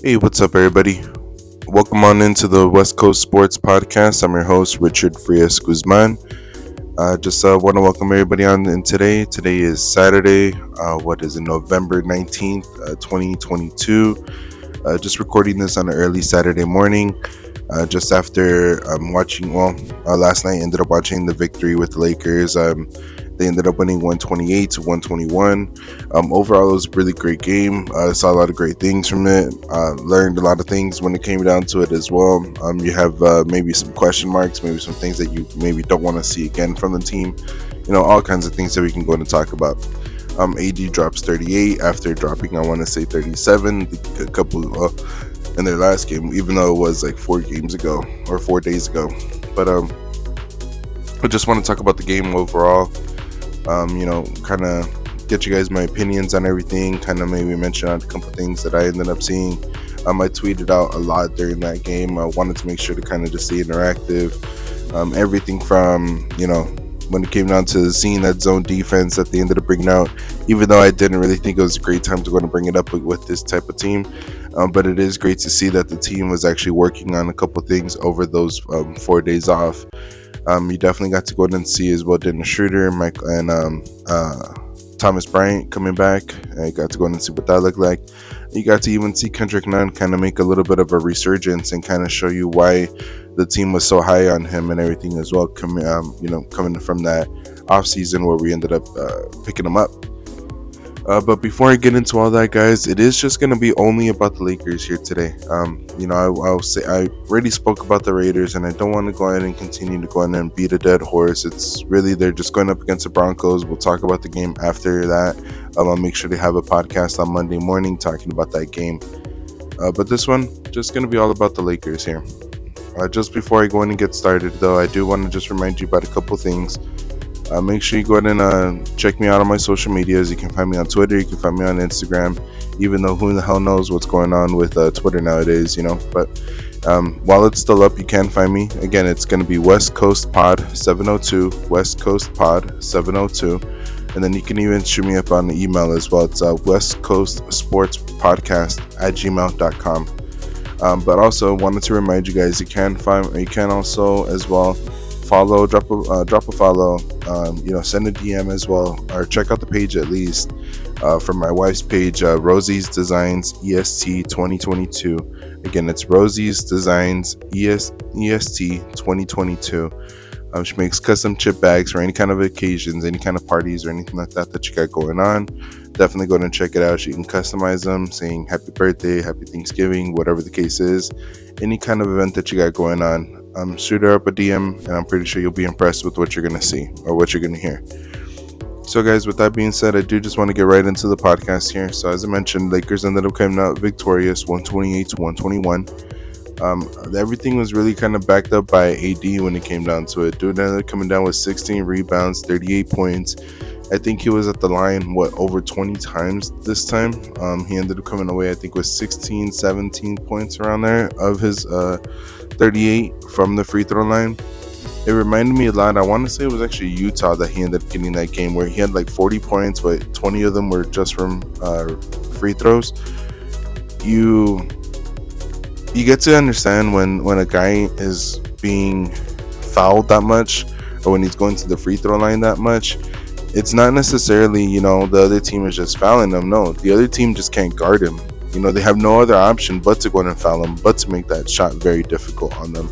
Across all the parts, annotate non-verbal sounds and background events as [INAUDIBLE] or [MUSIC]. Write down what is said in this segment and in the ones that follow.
Hey, what's up, everybody? Welcome on into the West Coast Sports Podcast. I'm your host, Richard Frias Guzman. Uh, just uh, want to welcome everybody on in today. Today is Saturday. Uh, what is it, November 19th, uh, 2022. Uh, just recording this on an early Saturday morning. Uh, just after um, watching, well, last night ended up watching the victory with the Lakers. Um, they ended up winning 128 to 121. Um, overall, it was a really great game. I uh, saw a lot of great things from it. Uh, learned a lot of things when it came down to it as well. Um, you have uh, maybe some question marks, maybe some things that you maybe don't want to see again from the team. You know, all kinds of things that we can go and talk about. Um, AD drops 38 after dropping, I want to say 37 a couple uh, in their last game, even though it was like four games ago or four days ago. But um, I just want to talk about the game overall um, you know, kind of get you guys my opinions on everything, kind of maybe mention on a couple things that I ended up seeing. Um, I tweeted out a lot during that game. I wanted to make sure to kind of just stay interactive. Um, everything from, you know, when it came down to seeing that zone defense that they ended up bringing out, even though I didn't really think it was a great time to go and bring it up with this type of team. Um, but it is great to see that the team was actually working on a couple things over those um, four days off. Um, you definitely got to go and see as well Dennis Schroeder, Mike, and um, uh, Thomas Bryant coming back. I got to go and see what that looked like. You got to even see Kendrick Nunn kind of make a little bit of a resurgence and kind of show you why the team was so high on him and everything as well. Coming, um, you know, coming from that off season where we ended up uh, picking him up. Uh, but before I get into all that, guys, it is just gonna be only about the Lakers here today. Um, you know, I, will say I already spoke about the Raiders, and I don't want to go ahead and continue to go ahead and beat a dead horse. It's really they're just going up against the Broncos. We'll talk about the game after that. Um, I'll make sure to have a podcast on Monday morning talking about that game. Uh, but this one just gonna be all about the Lakers here. Uh, just before I go in and get started, though, I do want to just remind you about a couple things. Uh, make sure you go ahead and uh, check me out on my social medias. You can find me on Twitter. You can find me on Instagram. Even though who the hell knows what's going on with uh, Twitter nowadays, you know. But um, while it's still up, you can find me. Again, it's going to be West Coast Pod 702. West Coast Pod 702. And then you can even shoot me up on the email as well. It's uh, West Coast Sports Podcast at gmail.com. Um, but also wanted to remind you guys you can find you can also as well follow, drop a uh, drop a follow, um, you know, send a DM as well, or check out the page at least uh, from my wife's page, uh, Rosie's Designs EST 2022. Again, it's Rosie's Designs ES, EST 2022. Um, she makes custom chip bags for any kind of occasions, any kind of parties, or anything like that that you got going on. Definitely go and check it out. She can customize them, saying happy birthday, happy Thanksgiving, whatever the case is. Any kind of event that you got going on, um, shoot her up a DM, and I'm pretty sure you'll be impressed with what you're gonna see or what you're gonna hear. So, guys, with that being said, I do just want to get right into the podcast here. So, as I mentioned, Lakers ended up coming out victorious, 128 to 121. Um, everything was really kind of backed up by AD when it came down to it. Dude ended up coming down with 16 rebounds, 38 points. I think he was at the line, what, over 20 times this time. Um, he ended up coming away, I think, with 16, 17 points around there of his uh, 38 from the free throw line. It reminded me a lot. I want to say it was actually Utah that he ended up getting that game where he had like 40 points, but 20 of them were just from uh, free throws. You you get to understand when when a guy is being fouled that much, or when he's going to the free throw line that much. It's not necessarily you know the other team is just fouling them. No, the other team just can't guard him you know, they have no other option but to go and foul them, but to make that shot very difficult on them.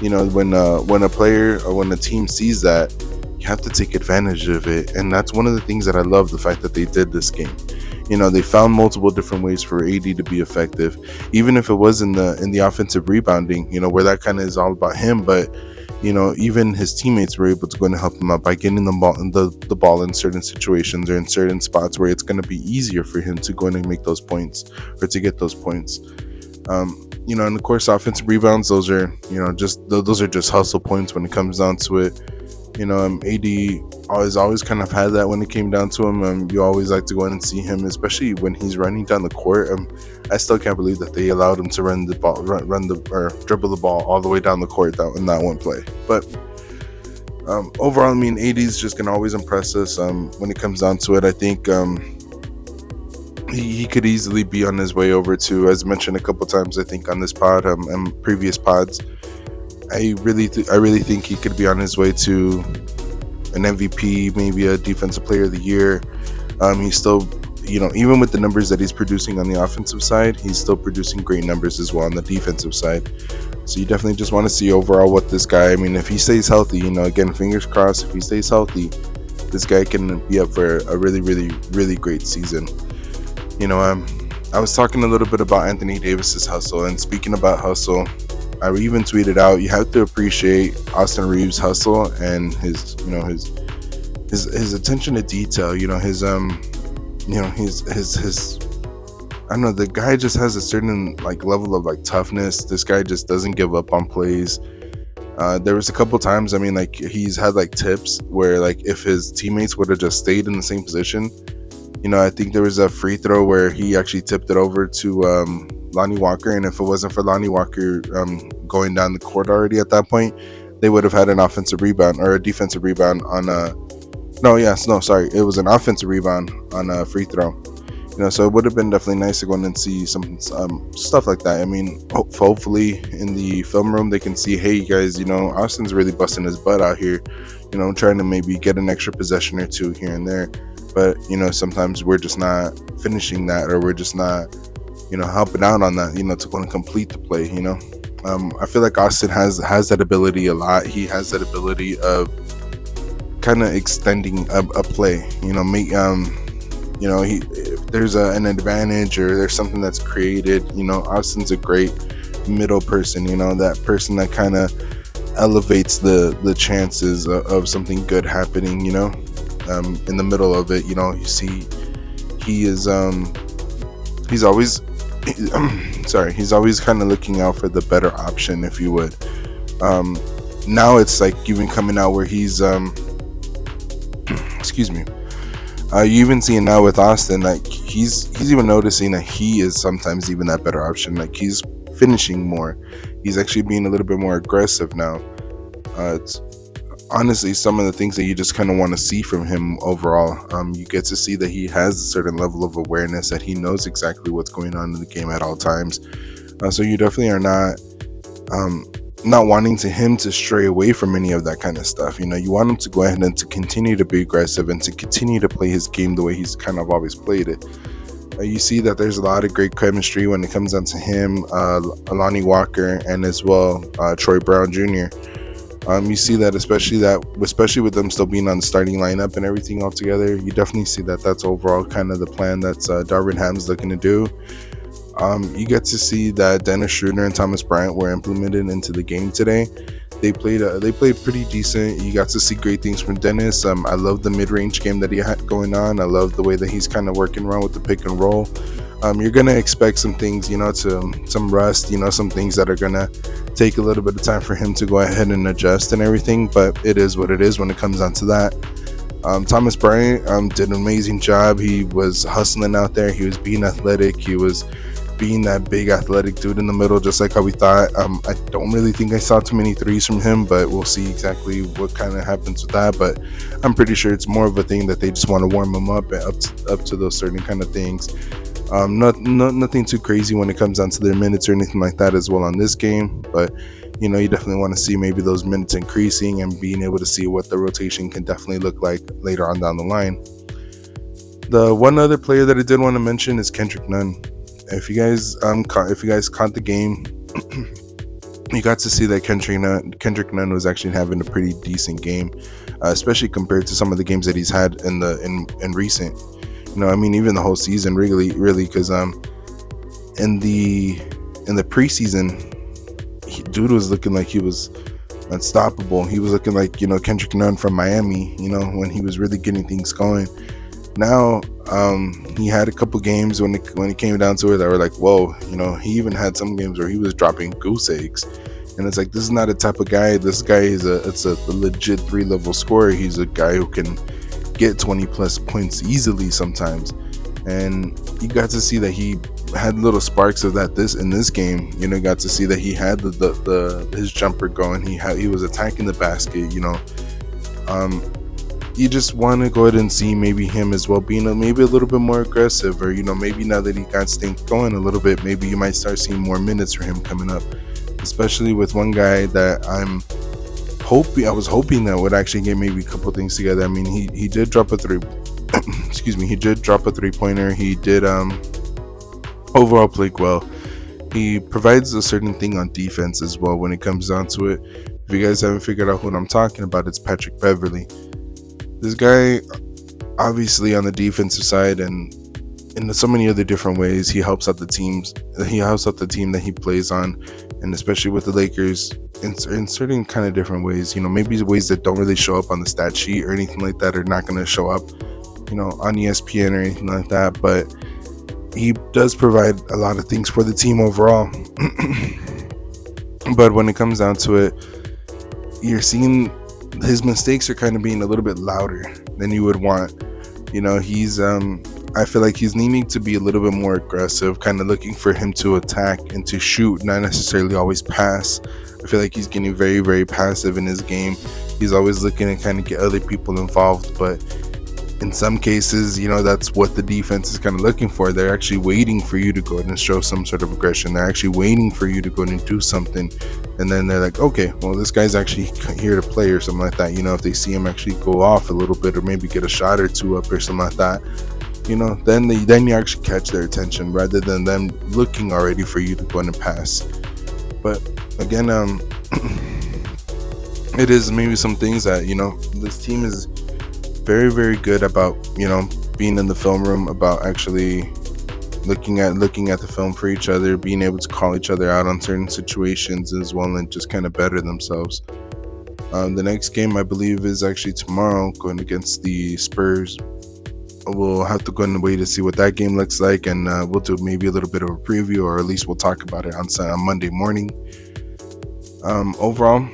You know, when uh, when a player or when a team sees that, you have to take advantage of it, and that's one of the things that I love the fact that they did this game. You know, they found multiple different ways for AD to be effective, even if it was in the in the offensive rebounding. You know, where that kind of is all about him, but you know, even his teammates were able to go and help him out by getting the ball, the, the ball in certain situations or in certain spots where it's going to be easier for him to go in and make those points or to get those points. Um, you know, and of course, offensive rebounds, those are, you know, just those are just hustle points when it comes down to it. You know, um, AD always always kind of had that when it came down to him. Um, you always like to go in and see him, especially when he's running down the court. Um, I still can't believe that they allowed him to run the ball, run, run the or dribble the ball all the way down the court that in that one play. But um, overall, I mean, AD is just gonna always impress us. Um, when it comes down to it, I think um, he, he could easily be on his way over to, as mentioned a couple times, I think on this pod um, and previous pods. I really, th- I really think he could be on his way to an MVP, maybe a Defensive Player of the Year. Um, he's still, you know, even with the numbers that he's producing on the offensive side, he's still producing great numbers as well on the defensive side. So you definitely just want to see overall what this guy. I mean, if he stays healthy, you know, again, fingers crossed. If he stays healthy, this guy can be up for a really, really, really great season. You know, um, I was talking a little bit about Anthony Davis's hustle, and speaking about hustle, I even tweeted out you have to appreciate Austin Reaves' hustle and his, you know, his his his attention to detail. You know, his um, you know, his his his. I don't know. The guy just has a certain like level of like toughness. This guy just doesn't give up on plays. Uh, there was a couple times. I mean, like he's had like tips where like if his teammates would have just stayed in the same position, you know, I think there was a free throw where he actually tipped it over to um, Lonnie Walker, and if it wasn't for Lonnie Walker um, going down the court already at that point, they would have had an offensive rebound or a defensive rebound on a. No, yes, no, sorry, it was an offensive rebound on a free throw. You know, so it would have been definitely nice to go in and see some um, stuff like that. I mean, hope, hopefully in the film room they can see, hey, you guys, you know, Austin's really busting his butt out here. You know, trying to maybe get an extra possession or two here and there but you know sometimes we're just not finishing that or we're just not you know helping out on that you know to want to complete the play you know? Um, i feel like austin has has that ability a lot. He has that ability of kind of extending a, a, play you know? Make um you know he there's a, an advantage or there's something that's created you know austin's a great middle person you know? That person that kind of elevates the the chances of, of something good happening you know? Um, in the middle of it. You know, you see, he is um, he's always sorry, he's always kind of looking out for the better option, if you would. Um, now it's like even coming out where he's um, [CLEARS THROAT] excuse me. Uh, you even see it now with Austin, like he's he's even noticing that he is sometimes even that better option. Like he's finishing more. He's actually being a little bit more aggressive now. Uh, it's honestly some of the things that you just kind of want to see from him overall. Um, you get to see that he has a certain level of awareness, that he knows exactly what's going on in the game at all times. Uh, so you definitely are not um, not wanting to him to stray away from any of that kind of stuff. You know, you want him to go ahead and to continue to be aggressive and to continue to play his game the way he's kind of always played it. Uh, you see that there's a lot of great chemistry when it comes down to him, uh, Lonnie Walker, and as well uh, Troy Brown Jr. Um, you see that especially that especially with them still being on the starting lineup and everything all together, you definitely see that that's overall kind of the plan that's uh, Darvin Ham's looking to do. Um, you get to see that Dennis Schroeder and Thomas Bryant were implemented into the game today. They played uh, they played pretty decent. You got to see great things from Dennis. Um, I love the mid range game that he had going on. I love the way that he's kind of working around with the pick and roll um, you're gonna expect some things, you know, to some rust, you know, some things that are gonna take a little bit of time for him to go ahead and adjust and everything. But it is what it is when it comes down to that. Um, Thomas Bryant um, did an amazing job. He was hustling out there. He was being athletic. He was being that big athletic dude in the middle, just like how we thought. Um, I don't really think I saw too many threes from him, but we'll see exactly what kind of happens with that. But I'm pretty sure it's more of a thing that they just want to warm him up and up to, up to those certain kind of things. Um, not, not nothing too crazy when it comes down to their minutes or anything like that as well on this game, but you know you definitely want to see maybe those minutes increasing and being able to see what the rotation can definitely look like later on down the line. The one other player that I did want to mention is Kendrick Nunn. If you guys um if you guys caught the game, [CLEARS THROAT] you got to see that Kendrick Nunn, Kendrick Nunn was actually having a pretty decent game, uh, especially compared to some of the games that he's had in the in in recent. Know, I mean, even the whole season, really, really, because um, in the in the preseason, he, dude was looking like he was unstoppable. He was looking like you know Kendrick Nunn from Miami. You know, when he was really getting things going. Now, um, he had a couple games when it when it came down to it that were like, whoa. You know, he even had some games where he was dropping goose eggs. And it's like this is not a type of guy. This guy is a it's a legit three level scorer. He's a guy who can get 20 plus points easily sometimes. And you got to see that he had little sparks of that this in this game. You know, got to see that he had the, the, the his jumper going. He had he was attacking the basket. You know, um, you just want to go ahead and see maybe him as well being a, maybe a little bit more aggressive, or you know maybe now that he got things going a little bit, maybe you might start seeing more minutes for him coming up, especially with one guy that I'm hoping I was hoping that would actually get maybe a couple things together. I mean, he he did drop a three, [COUGHS] excuse me, he did drop a three pointer. He did um overall play well. He provides a certain thing on defense as well when it comes down to it. If you guys haven't figured out who I'm talking about, it's Patrick Beverley. This guy, obviously, on the defensive side and in so many other different ways, he helps out the teams. He helps out the team that he plays on, and especially with the Lakers, in, in certain kind of different ways. You know, maybe ways that don't really show up on the stat sheet or anything like that, are not going to show up, you know, on ESPN or anything like that. But he does provide a lot of things for the team overall. [CLEARS THROAT] but when it comes down to it, you're seeing his mistakes are kind of being a little bit louder than you would want. You know, he's um I feel like he's needing to be a little bit more aggressive, kind of looking for him to attack and to shoot, not necessarily always pass. I feel like he's getting very, very passive in his game. He's always looking to kind of get other people involved, but in some cases, you know, that's what the defense is kind of looking for. They're actually waiting for you to go and show some sort of aggression. They're actually waiting for you to go and do something. And then they're like, okay, well, this guy's actually here to play or something like that. You know, if they see him actually go off a little bit or maybe get a shot or two up or something like that, you know, then they then you actually catch their attention rather than them looking already for you to go and pass. But again, um, [CLEARS THROAT] it is maybe some things that you know this team is very very good about you know being in the film room about actually looking at looking at the film for each other being able to call each other out on certain situations as well and just kind of better themselves um, the next game i believe is actually tomorrow going against the spurs we'll have to go and wait to see what that game looks like and uh, we'll do maybe a little bit of a preview or at least we'll talk about it on, on monday morning um, overall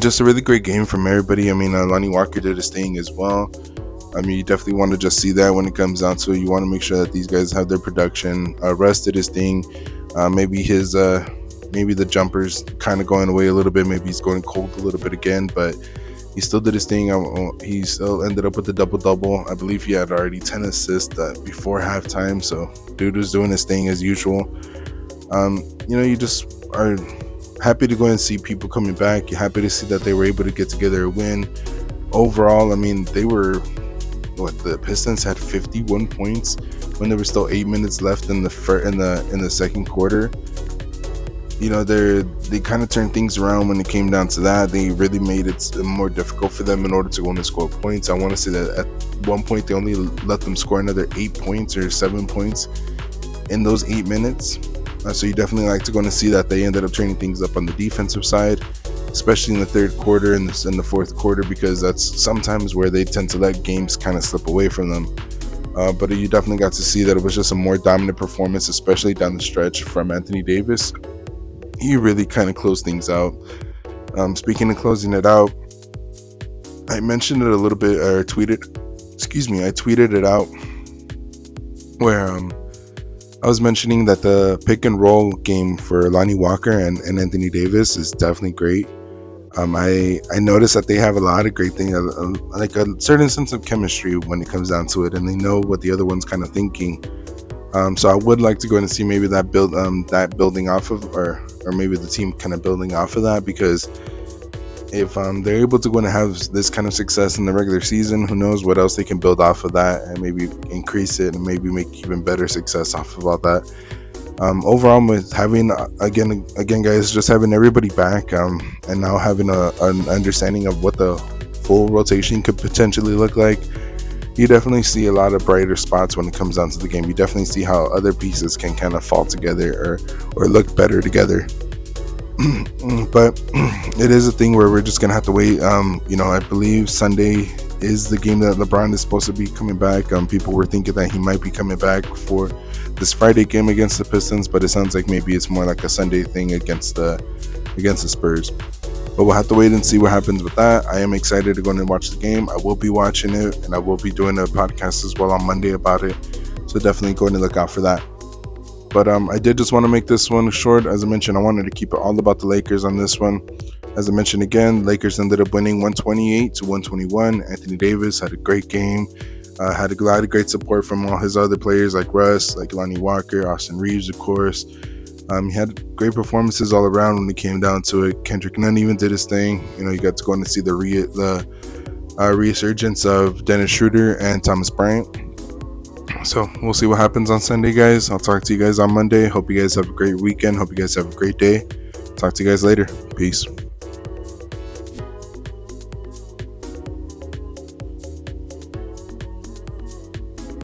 just a really great game from everybody. I mean, uh, Lonnie Walker did his thing as well. I mean, you definitely want to just see that when it comes down to it. You want to make sure that these guys have their production. Uh, Russ did his thing. Uh, maybe his, uh, maybe the jumpers kind of going away a little bit. Maybe he's going cold a little bit again, but he still did his thing. He still ended up with the double double. I believe he had already 10 assists uh, before halftime. So, dude was doing his thing as usual. Um, you know, you just are happy to go and see people coming back. You're happy to see that they were able to get together a win. Overall, I mean, they were what the Pistons had 51 points when there were still eight minutes left in the fir- in the in the second quarter. You know, they they kind of turned things around when it came down to that. They really made it more difficult for them in order to go and score points. I want to say that at one point they only let them score another eight points or seven points in those eight minutes. Uh, so you definitely like to go and see that they ended up turning things up on the defensive side, especially in the third quarter and the, in the fourth quarter, because that's sometimes where they tend to let games kind of slip away from them. Uh, but you definitely got to see that it was just a more dominant performance, especially down the stretch from Anthony Davis. He really kind of closed things out. Um, speaking of closing it out, I mentioned it a little bit, or tweeted, excuse me, I tweeted it out where um, I was mentioning that the pick and roll game for Lonnie Walker and, and Anthony Davis is definitely great. Um, I I noticed that they have a lot of great things, uh, uh, like a certain sense of chemistry when it comes down to it, and they know what the other one's kind of thinking. Um, so I would like to go and see maybe that build um, that building off of, or or maybe the team kind of building off of that because if um, they're able to go and have this kind of success in the regular season, who knows what else they can build off of that and maybe increase it and maybe make even better success off of all that. Um, overall, with having again, again, guys, just having everybody back um, and now having a, an understanding of what the full rotation could potentially look like, you definitely see a lot of brighter spots when it comes down to the game. You definitely see how other pieces can kind of fall together or or look better together. [CLEARS THROAT] but [CLEARS THROAT] it is a thing where we're just gonna have to wait. Um, you know, I believe Sunday is the game that LeBron is supposed to be coming back. Um, people were thinking that he might be coming back for this Friday game against the Pistons, but it sounds like maybe it's more like a Sunday thing against the against the Spurs. But we'll have to wait and see what happens with that. I am excited to go in and watch the game. I will be watching it, and I will be doing a podcast as well on Monday about it. So definitely go and look out for that. But um, I did just want to make this one short. As I mentioned, I wanted to keep it all about the Lakers on this one. As I mentioned again, Lakers ended up winning 128 to 121. Anthony Davis had a great game. Uh, had a lot of great support from all his other players like Russ, like Lonnie Walker, Austin Reaves, of course. Um, he had great performances all around when it came down to it. Kendrick Nunn even did his thing. You know, you got to go and see the re- the uh, resurgence of Dennis Schroeder and Thomas Bryant. So we'll see what happens on Sunday, guys. I'll talk to you guys on Monday. Hope you guys have a great weekend. Hope you guys have a great day. Talk to you guys later. Peace.